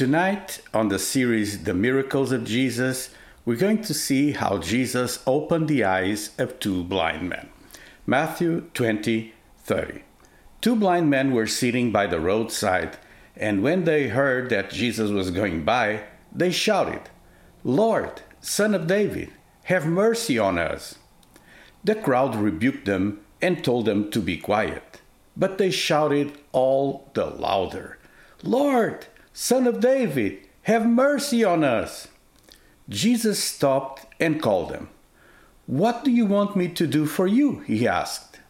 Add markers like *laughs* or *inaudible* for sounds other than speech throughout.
Tonight, on the series The Miracles of Jesus, we're going to see how Jesus opened the eyes of two blind men. Matthew 20 30. Two blind men were sitting by the roadside, and when they heard that Jesus was going by, they shouted, Lord, Son of David, have mercy on us. The crowd rebuked them and told them to be quiet. But they shouted all the louder, Lord, Son of David, have mercy on us. Jesus stopped and called them. What do you want me to do for you? he asked.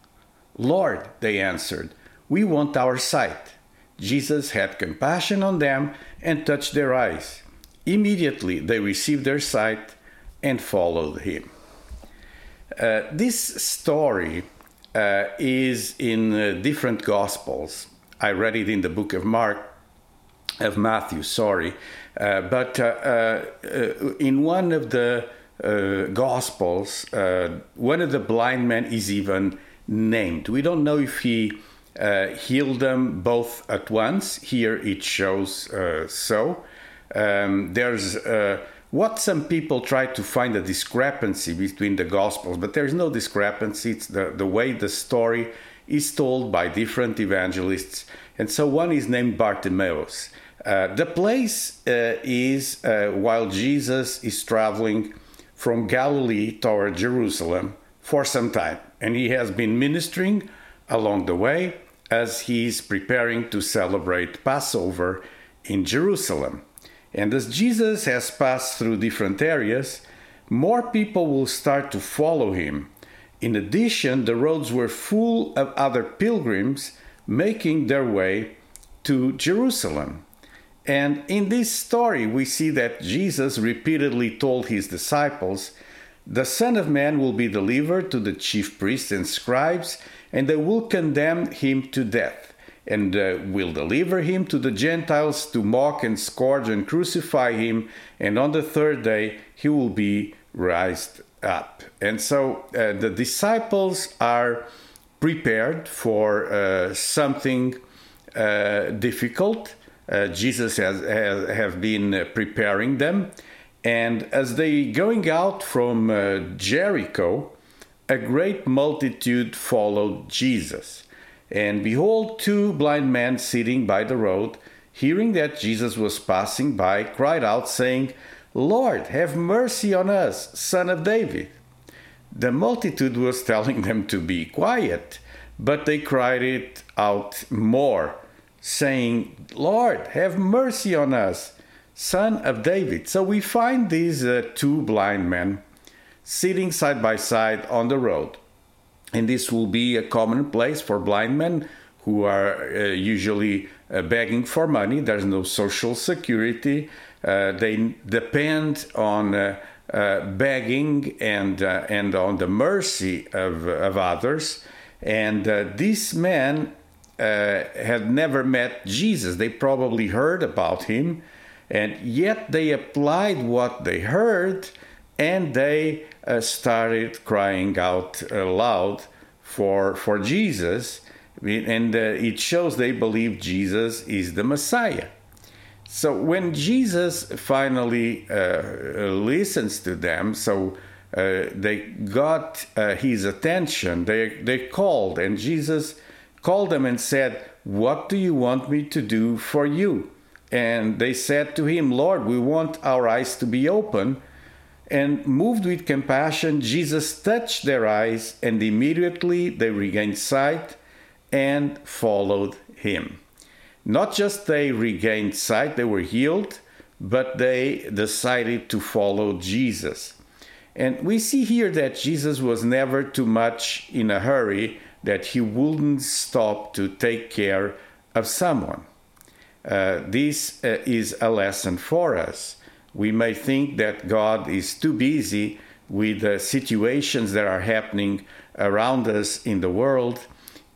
Lord, they answered, we want our sight. Jesus had compassion on them and touched their eyes. Immediately they received their sight and followed him. Uh, this story uh, is in uh, different gospels. I read it in the book of Mark, of Matthew, sorry. Uh, but uh, uh, in one of the gospels, one of the blind men is even named. We don't know if he healed them both at once. Here it shows so. Um, there's what some people try to find a discrepancy between the gospels but there's no discrepancy it's the, the way the story is told by different evangelists. And so one is named bartimaeus. Uh, the place uh, is uh, while jesus is traveling from galilee toward jerusalem for some time. And he has been ministering along the way as he is preparing to celebrate passover in jerusalem. And as Jesus has passed through different areas, more people will start to follow him. In addition, the roads were full of other pilgrims making their way to Jerusalem. And in this story, we see that Jesus repeatedly told his disciples, The Son of Man will be delivered to the chief priests and scribes, and they will condemn him to death and uh, will deliver him to the Gentiles to mock and scourge and crucify him, and on the third day he will be raised up. And so uh, the disciples are prepared for uh, something uh, difficult. Uh, Jesus has, has have been preparing them, and as they going out from uh, Jericho, a great multitude followed Jesus. And behold, two blind men sitting by the road, hearing that Jesus was passing by, cried out, saying, Lord, have mercy on us, son of David. The multitude was *laughs* telling them to be quiet, but they cried it out more, saying, Lord, have mercy on us, son of David. So we find these uh, two blind men sitting side by side on the road and this will be a common place for blind men who are uh, usually uh, begging for money. There's no social security. Uh, they depend on uh, uh, begging and uh, and on the mercy of, of others. And these men had never met Jesus. They probably heard about him, and yet they applied what they heard and they started crying out loud for for Jesus, and uh, it shows they believe Jesus is the Messiah. So when Jesus finally uh, listens to them, so uh, they got uh, his attention. They they called, and Jesus called them and said, "What do you want me to do for you?" And they said to him, "Lord, we want our eyes to be open." And moved with compassion, Jesus touched their eyes, and immediately they regained sight and followed him. Not just they regained sight, they were healed, but they decided to follow Jesus. And we see here that Jesus was never too much in a hurry, that he wouldn't stop to take care of someone. Uh, this uh, is a lesson for us. We may think that God is too busy with the situations that are happening around us in the world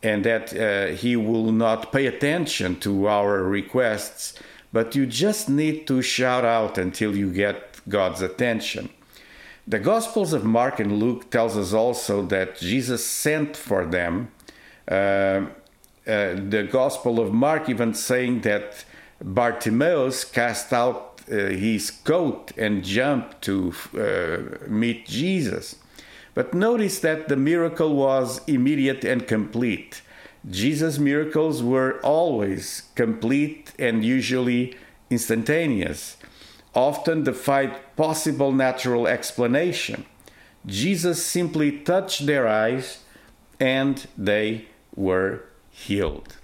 and that uh, He will not pay attention to our requests, but you just need to shout out until you get God's attention. The Gospels of Mark and Luke tells us also that Jesus sent for them. Uh, uh, the Gospel of Mark even saying that Bartimaeus cast out uh, his coat and jumped to uh, meet Jesus. But notice that the miracle was immediate and complete. Jesus' miracles were always complete and usually instantaneous often defied possible natural explanation. Jesus simply touched their eyes and they were healed.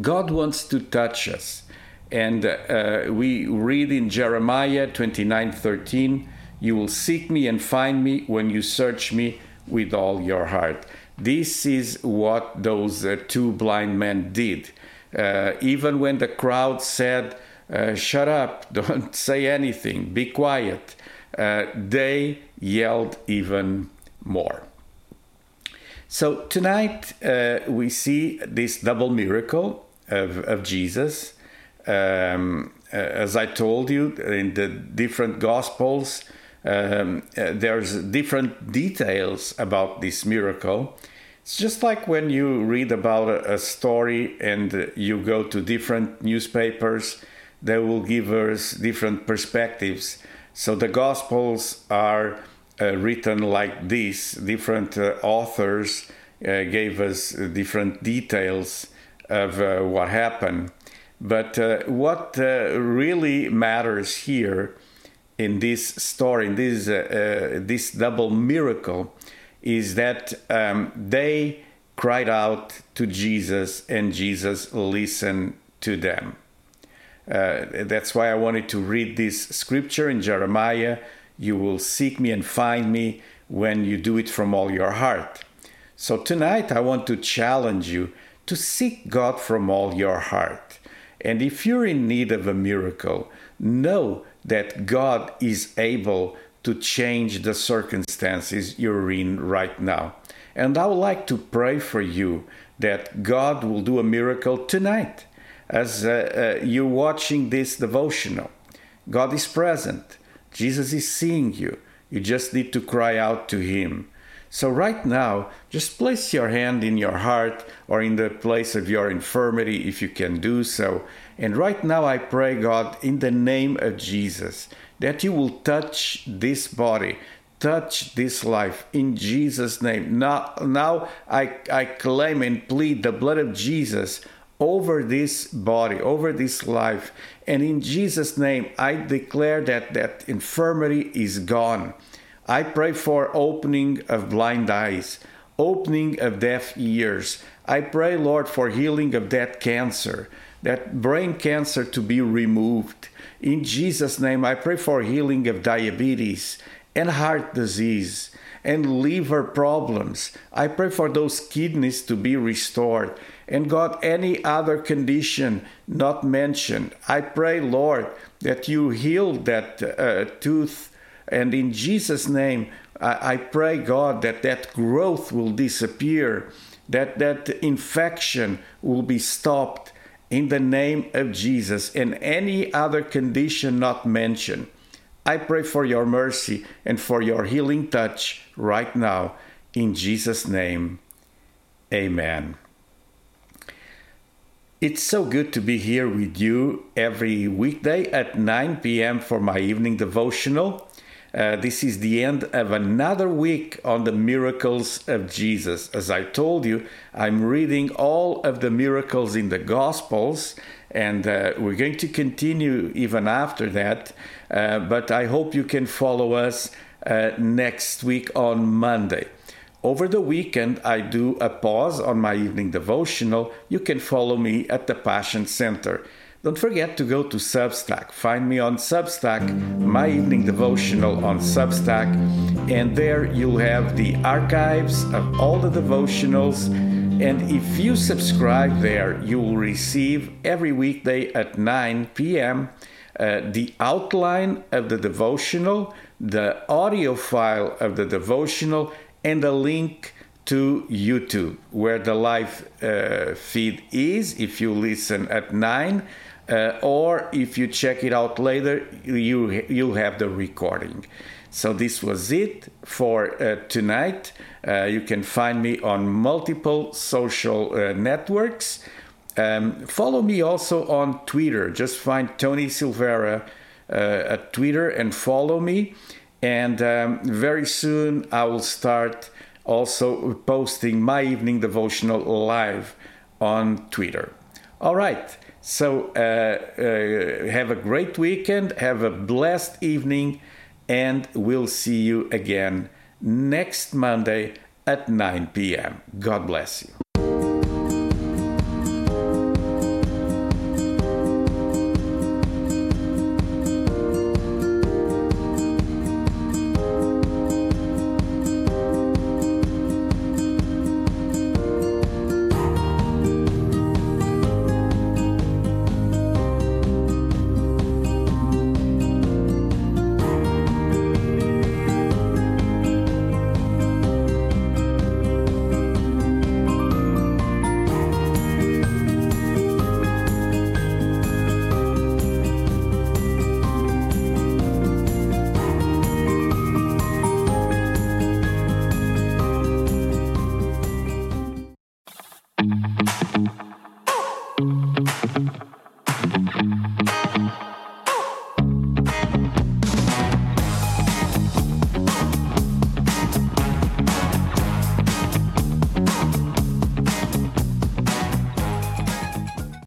God wants to touch us. And uh, we read in Jeremiah 29 13, You will seek me and find me when you search me with all your heart. This is what those uh, two blind men did. Uh, even when the crowd said, uh, shut up, *laughs* don't say anything, be quiet. Uh, they yelled even more. So tonight uh, we see this double miracle of, of Jesus. Um, uh, as I told you in the different Gospels, um, uh, there's different details about this miracle. It's just like when you read about a, a story and you go to different newspapers they will give us different perspectives. So the Gospels are uh, written like this. Different uh, authors uh, gave us different details of uh, what happened. But uh, what uh, really matters here in this story, in this, this double miracle, is that um, they cried out to Jesus and Jesus listened to them. Uh, that's why I wanted to read this scripture in Jeremiah You will seek me and find me when you do it from all your heart. So tonight I want to challenge you to seek God from all your heart. And if you're in need of a miracle, know that God is able to change the circumstances you're in right now. And I would like to pray for you that God will do a miracle tonight as uh, uh, you're watching this devotional. God is present. Jesus is seeing you. You just need to cry out to Him. So, right now, just place your hand in your heart or in the place of your infirmity if you can do so. And right now, I pray, God, in the name of Jesus, that you will touch this body, touch this life in Jesus' name. Now, now I, I claim and plead the blood of Jesus over this body, over this life. And in Jesus' name, I declare that that infirmity is gone. I pray for opening of blind eyes, opening of deaf ears. I pray, Lord, for healing of that cancer, that brain cancer to be removed. In Jesus' name, I pray for healing of diabetes and heart disease and liver problems. I pray for those kidneys to be restored and God, any other condition not mentioned. I pray, Lord, that you heal that uh, tooth. And in Jesus' name, I, I pray, God, that that growth will disappear, that that infection will be stopped in the name of Jesus, and any other condition not mentioned. I pray for your mercy and for your healing touch right now. In Jesus' name, amen. It's so good to be here with you every weekday at 9 p.m. for my evening devotional. Uh, this is the end of another week on the miracles of Jesus. As I told you, I'm reading all of the miracles in the Gospels, and uh, we're going to continue even after that. Uh, but I hope you can follow us uh, next week on Monday. Over the weekend, I do a pause on my evening devotional. You can follow me at the Passion Center. Don't forget to go to Substack. Find me on Substack, my evening devotional on Substack, and there you'll have the archives of all the devotionals And if you subscribe there, you will receive every weekday at 9 p.m. Uh, the outline of the devotional, the audio file of the devotional, and a link to YouTube, where the live uh, feed is if you listen at 9. Uh, or if you check it out later, you, you'll have the recording. So this was it for uh, tonight. Uh, you can find me on multiple social uh, networks. Um, follow me also on Twitter. Just find Tony Silvera uh, at Twitter and follow me. And um, very soon I will start also posting my evening devotional live on Twitter. All right. So uh, uh, have a great weekend, have a blessed evening, and we'll see you again next Monday at 9 p.m. God bless you.